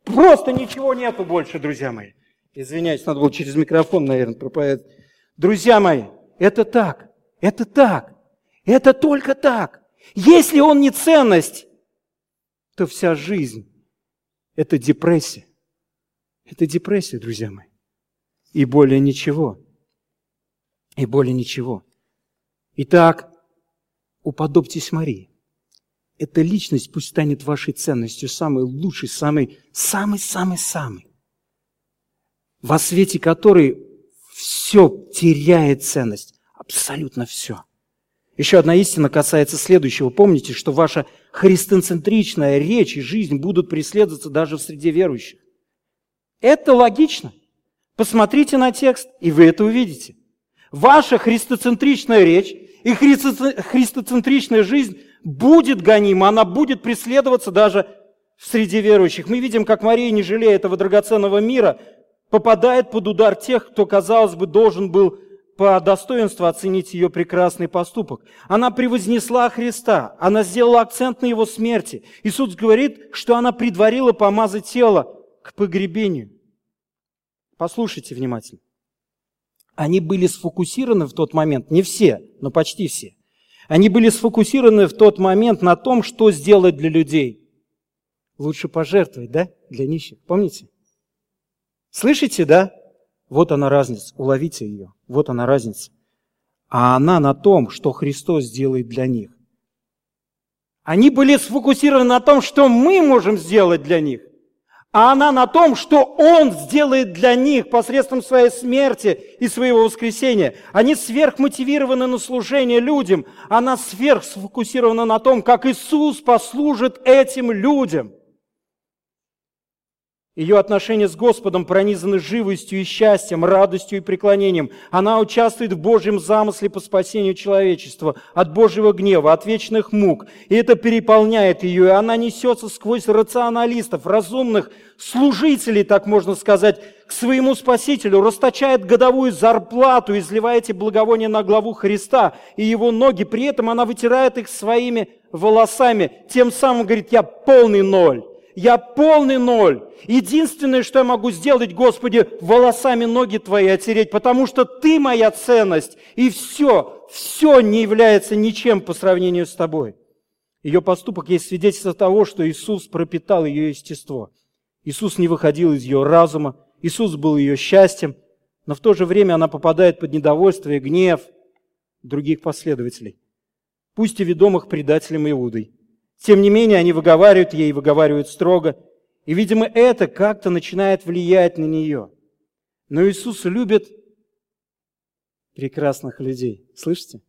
просто ничего нету больше, друзья мои. Извиняюсь, надо было через микрофон, наверное, проповедовать. Друзья мои, это так, это так, это только так. Если он не ценность, то вся жизнь – это депрессия. Это депрессия, друзья мои. И более ничего. И более ничего. Итак, уподобьтесь Марии. Эта личность пусть станет вашей ценностью, самой лучшей, самой, самой, самой, самой. Во свете которой все теряет ценность. Абсолютно все. Еще одна истина касается следующего. Помните, что ваша христоцентричная речь и жизнь будут преследоваться даже в среде верующих. Это логично. Посмотрите на текст, и вы это увидите. Ваша христоцентричная речь и христоцентричная жизнь будет гонима, она будет преследоваться даже среди верующих. Мы видим, как Мария, не жалея этого драгоценного мира, попадает под удар тех, кто, казалось бы, должен был по достоинству оценить ее прекрасный поступок. Она превознесла Христа, она сделала акцент на его смерти. Иисус говорит, что она предварила помазать тело к погребению. Послушайте внимательно. Они были сфокусированы в тот момент, не все, но почти все. Они были сфокусированы в тот момент на том, что сделать для людей. Лучше пожертвовать, да, для нищих. Помните? Слышите, да? Вот она разница. Уловите ее. Вот она разница. А она на том, что Христос сделает для них. Они были сфокусированы на том, что мы можем сделать для них а она на том, что Он сделает для них посредством своей смерти и своего воскресения. Они сверхмотивированы на служение людям, она сверхсфокусирована на том, как Иисус послужит этим людям. Ее отношения с Господом пронизаны живостью и счастьем, радостью и преклонением. Она участвует в Божьем замысле по спасению человечества от Божьего гнева, от вечных мук. И это переполняет ее, и она несется сквозь рационалистов, разумных служителей, так можно сказать, к своему Спасителю, расточает годовую зарплату, изливая эти благовония на главу Христа и его ноги. При этом она вытирает их своими волосами. Тем самым говорит, я полный ноль. Я полный ноль. Единственное, что я могу сделать, Господи, волосами ноги Твои отереть, потому что Ты моя ценность. И все, все не является ничем по сравнению с Тобой. Ее поступок есть свидетельство того, что Иисус пропитал ее естество. Иисус не выходил из ее разума, Иисус был ее счастьем, но в то же время она попадает под недовольство и гнев других последователей, пусть и ведомых предателем Иудой. Тем не менее, они выговаривают ей, выговаривают строго, и, видимо, это как-то начинает влиять на нее. Но Иисус любит прекрасных людей. Слышите?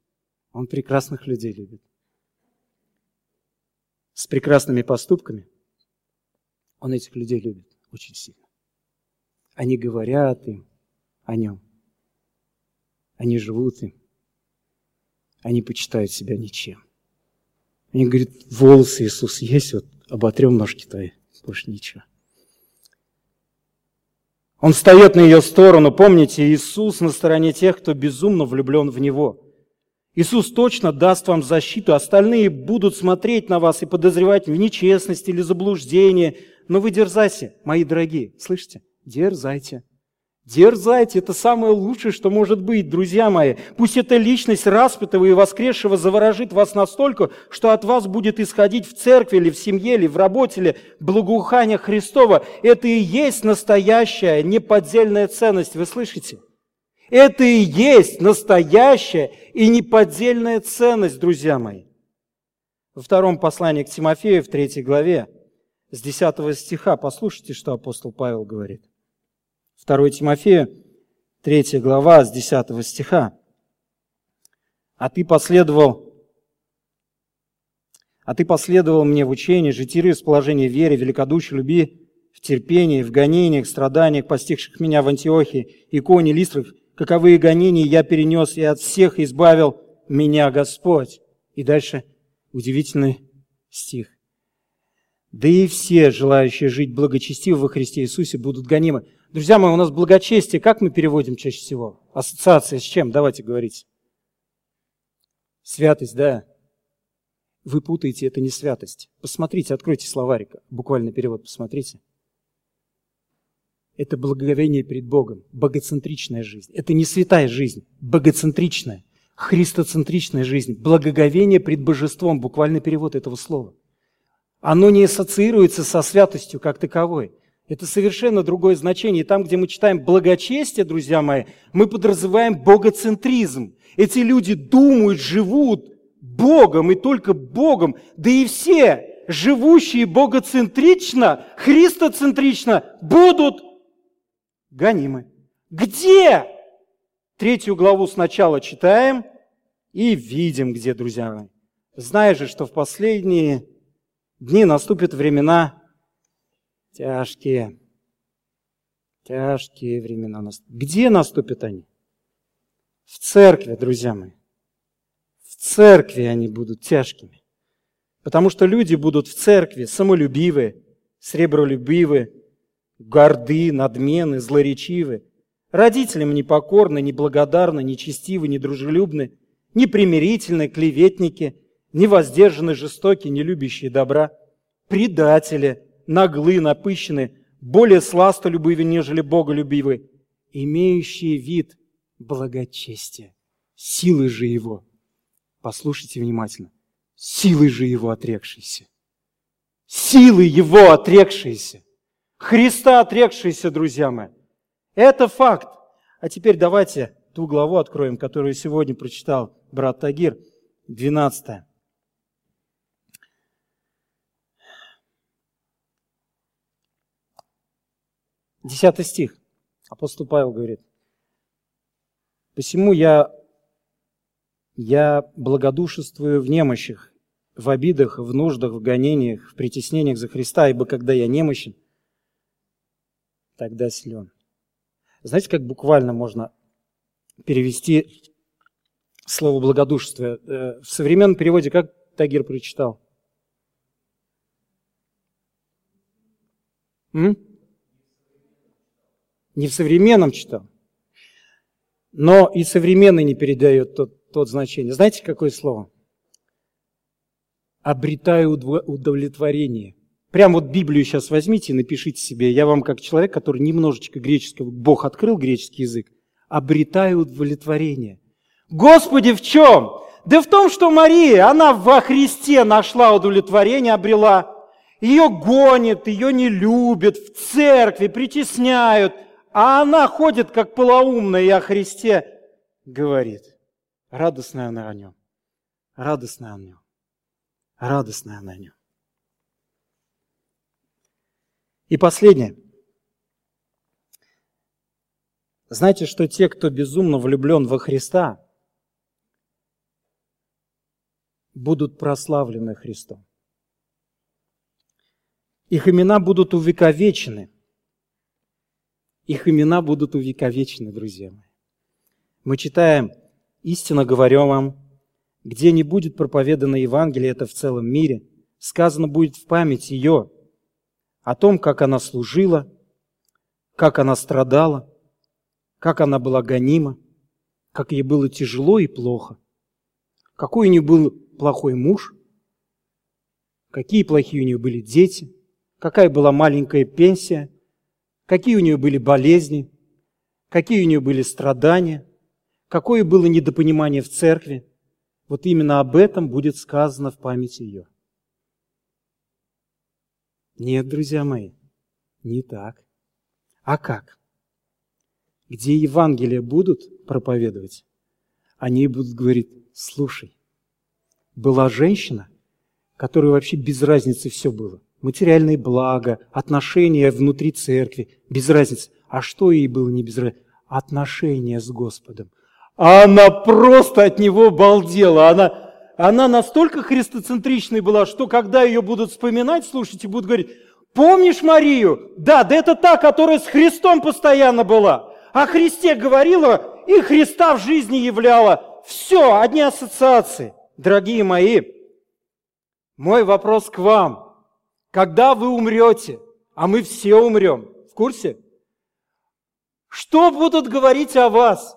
Он прекрасных людей любит с прекрасными поступками, он этих людей любит очень сильно. Они говорят им о нем. Они живут им. Они почитают себя ничем. Они говорят, волосы Иисус есть, вот оботрем ножки твои, больше ничего. Он встает на ее сторону. Помните, Иисус на стороне тех, кто безумно влюблен в Него. Иисус точно даст вам защиту, остальные будут смотреть на вас и подозревать в нечестности или заблуждении. Но вы дерзайте, мои дорогие, слышите? Дерзайте. Дерзайте, это самое лучшее, что может быть, друзья мои. Пусть эта личность распятого и воскресшего заворожит вас настолько, что от вас будет исходить в церкви или в семье, или в работе, или благоухание Христова. Это и есть настоящая, неподдельная ценность, вы слышите? Это и есть настоящая и неподдельная ценность, друзья мои. Во втором послании к Тимофею, в третьей главе, с 10 стиха, послушайте, что апостол Павел говорит. 2 Тимофею, 3 глава, с 10 стиха. «А ты последовал а ты последовал мне в учении, житиры, расположении вере, великодушии, любви, в терпении, в гонениях, страданиях, постигших меня в Антиохии, Иконе, Листрах, каковые гонения я перенес, и от всех избавил меня Господь. И дальше удивительный стих. Да и все, желающие жить благочестиво во Христе Иисусе, будут гонимы. Друзья мои, у нас благочестие, как мы переводим чаще всего? Ассоциация с чем? Давайте говорить. Святость, да. Вы путаете, это не святость. Посмотрите, откройте словарик, буквально перевод посмотрите. Это благоговение перед Богом, богоцентричная жизнь. Это не святая жизнь, богоцентричная, христоцентричная жизнь, благоговение пред божеством, буквальный перевод этого слова. Оно не ассоциируется со святостью как таковой. Это совершенно другое значение. Там, где мы читаем благочестие, друзья мои, мы подразумеваем богоцентризм. Эти люди думают, живут Богом и только Богом. Да и все, живущие богоцентрично, христоцентрично, будут гонимы. Где? Третью главу сначала читаем и видим, где, друзья мои. Зная же, что в последние дни наступят времена тяжкие. Тяжкие времена наступят. Где наступят они? В церкви, друзья мои. В церкви они будут тяжкими. Потому что люди будут в церкви самолюбивые, сребролюбивые, горды, надмены, злоречивы, родителям непокорны, неблагодарны, нечестивы, недружелюбны, непримирительны, клеветники, невоздержаны, жестоки, не любящие добра, предатели, наглы, напыщены, более сластолюбивы, нежели боголюбивы, имеющие вид благочестия, силы же его. Послушайте внимательно. Силы же его отрекшиеся. Силы его отрекшиеся. Христа отрекшиеся, друзья мои. Это факт. А теперь давайте ту главу откроем, которую сегодня прочитал брат Тагир, 12. Десятый стих. Апостол Павел говорит, «Посему я, я благодушествую в немощах, в обидах, в нуждах, в гонениях, в притеснениях за Христа, ибо когда я немощен, тогда силен. Знаете, как буквально можно перевести слово благодушествие? Э, в современном переводе как Тагир прочитал? М? Не в современном читал. Но и современный не передает тот, тот значение. Знаете, какое слово? Обретаю удовлетворение. Прям вот Библию сейчас возьмите и напишите себе. Я вам, как человек, который немножечко греческого, Бог открыл греческий язык, обретаю удовлетворение. Господи, в чем? Да в том, что Мария, она во Христе нашла удовлетворение, обрела. Ее гонят, ее не любят, в церкви притесняют, а она ходит как полоумная и о Христе говорит. Радостная она о нем. Радостная о нем. Радостная она о нем. И последнее. Знаете, что те, кто безумно влюблен во Христа, будут прославлены Христом. Их имена будут увековечены. Их имена будут увековечены, друзья мои. Мы читаем, истинно говорю вам, где не будет проповедано Евангелие, это в целом мире, сказано будет в память ее – о том, как она служила, как она страдала, как она была гонима, как ей было тяжело и плохо, какой у нее был плохой муж, какие плохие у нее были дети, какая была маленькая пенсия, какие у нее были болезни, какие у нее были страдания, какое было недопонимание в церкви. Вот именно об этом будет сказано в памяти ее. Нет, друзья мои, не так. А как? Где Евангелие будут проповедовать, они будут говорить, слушай, была женщина, которой вообще без разницы все было. Материальные блага, отношения внутри церкви, без разницы. А что ей было не без разницы? Отношения с Господом. Она просто от него балдела. Она она настолько христоцентричной была, что когда ее будут вспоминать, слушайте, будут говорить, помнишь Марию? Да, да это та, которая с Христом постоянно была. О Христе говорила и Христа в жизни являла. Все, одни ассоциации. Дорогие мои, мой вопрос к вам. Когда вы умрете, а мы все умрем, в курсе? Что будут говорить о вас?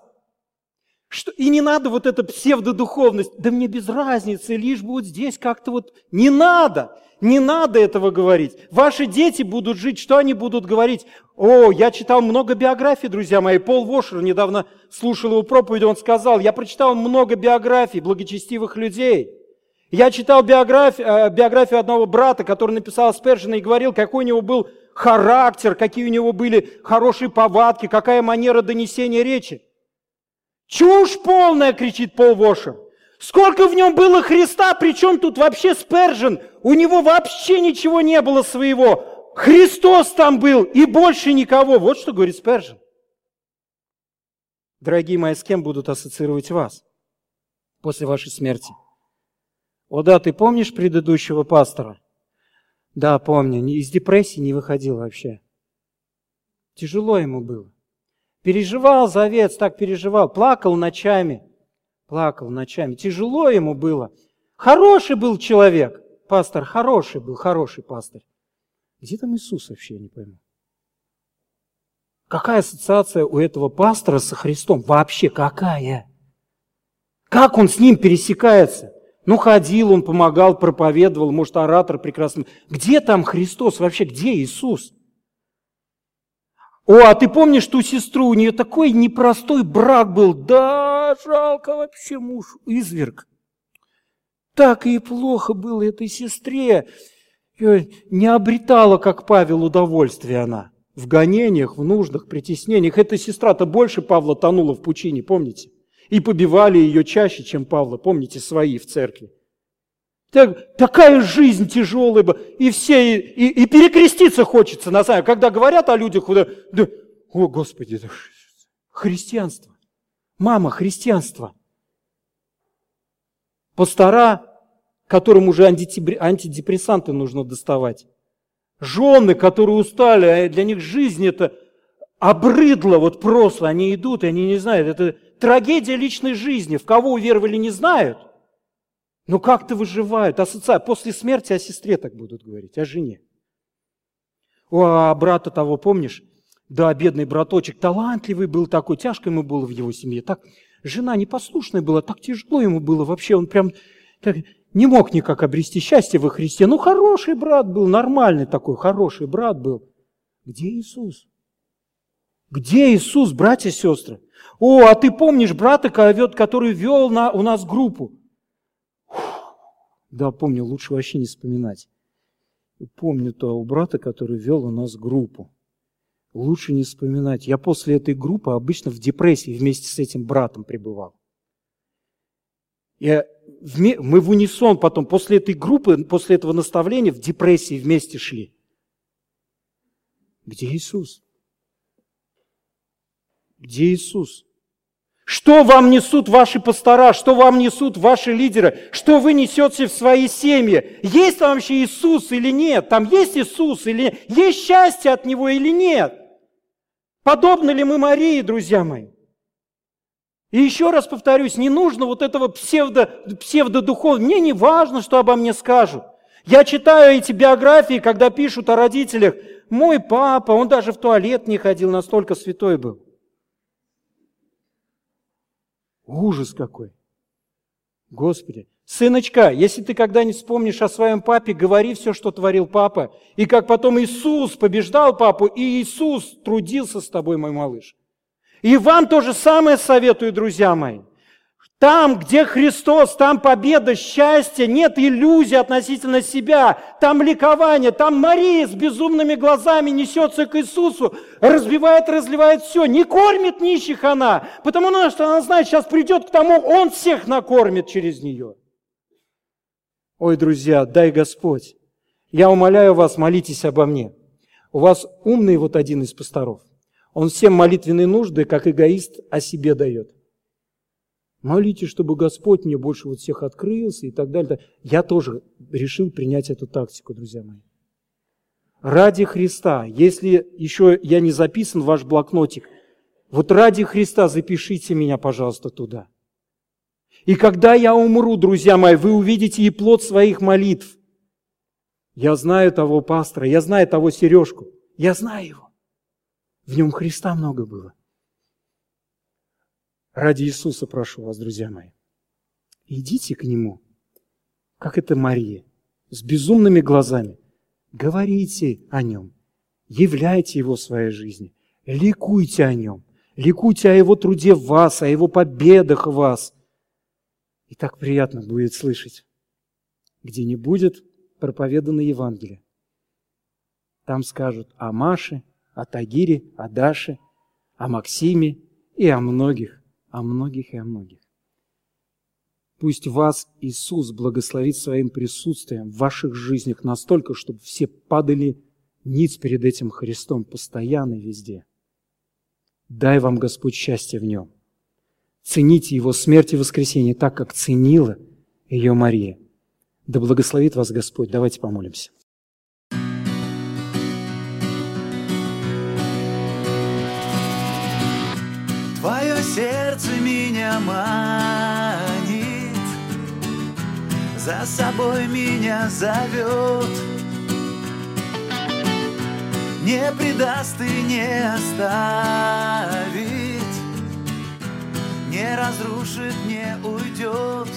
Что, и не надо вот эта псевдодуховность, да мне без разницы, лишь бы вот здесь как-то вот... Не надо, не надо этого говорить. Ваши дети будут жить, что они будут говорить? О, я читал много биографий, друзья мои. Пол Вошер недавно слушал его проповедь, он сказал, я прочитал много биографий благочестивых людей. Я читал биографию, э, биографию одного брата, который написал Спержина и говорил, какой у него был характер, какие у него были хорошие повадки, какая манера донесения речи. Чушь полная, кричит Пол Вошер. Сколько в нем было Христа, причем тут вообще Спержен? У него вообще ничего не было своего. Христос там был и больше никого. Вот что говорит Спержен. Дорогие мои, с кем будут ассоциировать вас после вашей смерти? О да, ты помнишь предыдущего пастора? Да, помню. Из депрессии не выходил вообще. Тяжело ему было. Переживал за овец, так переживал, плакал ночами, плакал ночами. Тяжело ему было. Хороший был человек, пастор, хороший был, хороший пастор. Где там Иисус вообще, я не пойму. Какая ассоциация у этого пастора со Христом? Вообще какая? Как он с ним пересекается? Ну, ходил, он помогал, проповедовал, может, оратор прекрасный. Где там Христос вообще? Где Иисус? О, а ты помнишь ту сестру? У нее такой непростой брак был. Да, жалко вообще муж, изверг. Так и плохо было этой сестре. Не обретала, как Павел, удовольствие она. В гонениях, в нуждах, притеснениях. Эта сестра-то больше Павла тонула в пучине, помните? И побивали ее чаще, чем Павла, помните, свои в церкви. Так, такая жизнь тяжелая, и все, и, и, и перекреститься хочется, на самом когда говорят о людях, да, да, о, Господи, да, христианство, мама, христианство. Пастора, которым уже антидепрессанты нужно доставать. Жены, которые устали, а для них жизнь это обрыдло, вот просто они идут, и они не знают, это трагедия личной жизни. В кого уверовали, не знают – ну как-то выживают. Ассоциация. После смерти о сестре так будут говорить, о жене. О, а брата того, помнишь? Да, бедный браточек, талантливый был такой, тяжко ему было в его семье. Так, жена непослушная была, так тяжело ему было вообще. Он прям так, не мог никак обрести счастье во Христе. Ну, хороший брат был, нормальный такой, хороший брат был. Где Иисус? Где Иисус, братья и сестры? О, а ты помнишь брата, который вел на, у нас группу? Да, помню, лучше вообще не вспоминать. Помню того брата, который вел у нас группу. Лучше не вспоминать. Я после этой группы обычно в депрессии вместе с этим братом пребывал. И мы в унисон потом, после этой группы, после этого наставления, в депрессии вместе шли. Где Иисус? Где Иисус? Что вам несут ваши пастора, что вам несут ваши лидеры, что вы несете в свои семьи? Есть там вообще Иисус или нет? Там есть Иисус или нет? Есть счастье от Него или нет? Подобны ли мы Марии, друзья мои? И еще раз повторюсь, не нужно вот этого псевдо, псевдодуховного. Мне не важно, что обо мне скажут. Я читаю эти биографии, когда пишут о родителях. Мой папа, он даже в туалет не ходил, настолько святой был. Ужас какой. Господи. Сыночка, если ты когда-нибудь вспомнишь о своем папе, говори все, что творил папа. И как потом Иисус побеждал папу, и Иисус трудился с тобой, мой малыш. И вам то же самое советую, друзья мои. Там, где Христос, там победа, счастье, нет иллюзий относительно себя, там ликование, там Мария с безумными глазами несется к Иисусу, разбивает, разливает все, не кормит нищих она, потому что она знает, сейчас придет к тому, Он всех накормит через нее. Ой, друзья, дай Господь, я умоляю вас, молитесь обо мне. У вас умный вот один из пасторов. Он всем молитвенные нужды, как эгоист, о себе дает. Молитесь, чтобы Господь мне больше вот всех открылся и так далее. Я тоже решил принять эту тактику, друзья мои. Ради Христа, если еще я не записан в ваш блокнотик, вот ради Христа запишите меня, пожалуйста, туда. И когда я умру, друзья мои, вы увидите и плод своих молитв. Я знаю того пастора, я знаю того Сережку, я знаю его. В нем Христа много было. Ради Иисуса прошу вас, друзья мои. Идите к Нему, как это Мария, с безумными глазами. Говорите о Нем, являйте Его в своей жизни, ликуйте о Нем, ликуйте о Его труде в вас, о Его победах в вас. И так приятно будет слышать, где не будет проповедано Евангелие. Там скажут о Маше, о Тагире, о Даше, о Максиме и о многих о многих и о многих. Пусть вас Иисус благословит своим присутствием в ваших жизнях настолько, чтобы все падали ниц перед этим Христом постоянно и везде. Дай вам Господь счастье в Нем. Цените Его смерть и воскресение так, как ценила ее Мария. Да благословит вас Господь. Давайте помолимся. Сердце меня манит, За собой меня зовет. Не предаст и не оставит, Не разрушит, не уйдет.